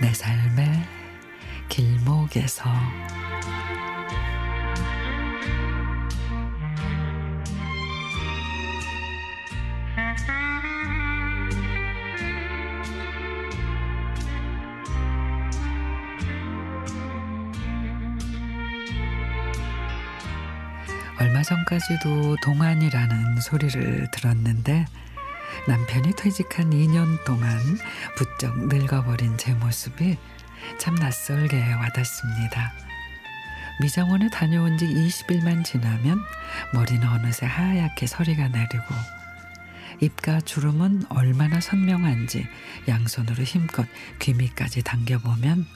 내 삶의 길목에서. 얼마 전까지도 동안이라는 소리를 들었는데 남편이 퇴직한 2년 동안 부쩍 늙어버린 제 모습이 참 낯설게 와닿습니다. 미장원에 다녀온 지 20일만 지나면 머리는 어느새 하얗게 서리가 내리고 입과 주름은 얼마나 선명한지 양손으로 힘껏 귀밑까지 당겨보면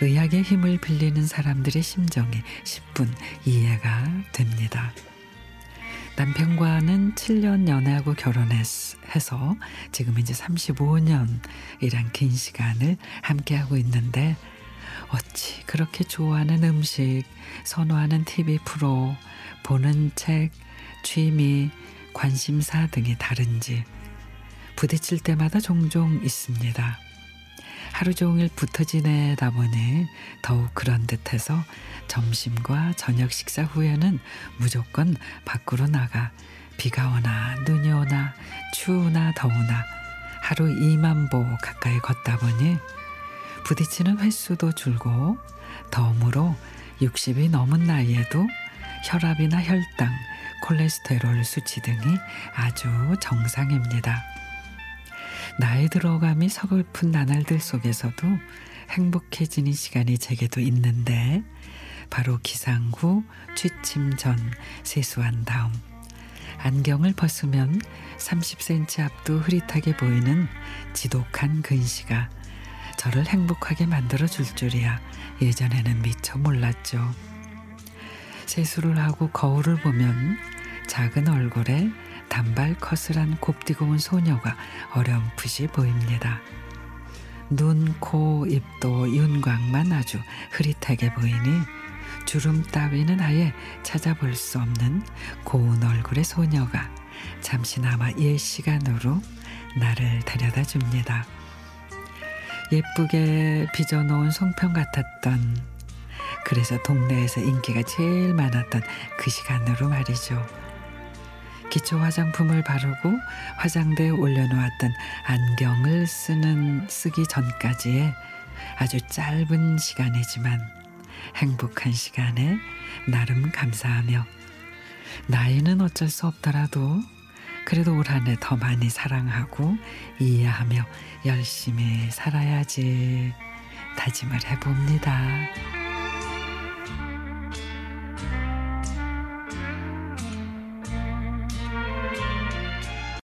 의학의 힘을 빌리는 사람들의 심정이 10분 이해가 됩니다. 남편과는 7년 연애하고 결혼해서 지금 이제 35년이란 긴 시간을 함께하고 있는데 어찌 그렇게 좋아하는 음식, 선호하는 TV 프로, 보는 책, 취미, 관심사 등이 다른지 부딪힐 때마다 종종 있습니다. 하루 종일 붙어 지내다 보니 더욱 그런 듯해서 점심과 저녁 식사 후에는 무조건 밖으로 나가 비가 오나 눈이 오나 추우나 더우나 하루 2만 보 가까이 걷다 보니 부딪히는 횟수도 줄고 덤으로 60이 넘은 나이에도 혈압이나 혈당, 콜레스테롤 수치 등이 아주 정상입니다. 나이 들어감이 서글픈 나날들 속에서도 행복해지는 시간이 제게도 있는데 바로 기상 후 취침 전 세수한 다음 안경을 벗으면 30cm 앞도 흐릿하게 보이는 지독한 근시가 저를 행복하게 만들어 줄 줄이야 예전에는 미처 몰랐죠. 세수를 하고 거울을 보면 작은 얼굴에 단발 컷을 한 곱디고운 소녀가 어렴풋이 보입니다. 눈, 코, 입도 윤곽만 아주 흐릿하게 보이니 주름 따위는 아예 찾아볼 수 없는 고운 얼굴의 소녀가 잠시나마 옛 시간으로 나를 데려다 줍니다. 예쁘게 빚어놓은 송편 같았던 그래서 동네에서 인기가 제일 많았던 그 시간으로 말이죠. 기초 화장품을 바르고 화장대에 올려놓았던 안경을 쓰는 쓰기 전까지의 아주 짧은 시간이지만 행복한 시간에 나름 감사하며 나이는 어쩔 수 없더라도 그래도 올 한 해 더 많이 사랑하고 이해하며 열심히 살아야지 다짐을 해봅니다.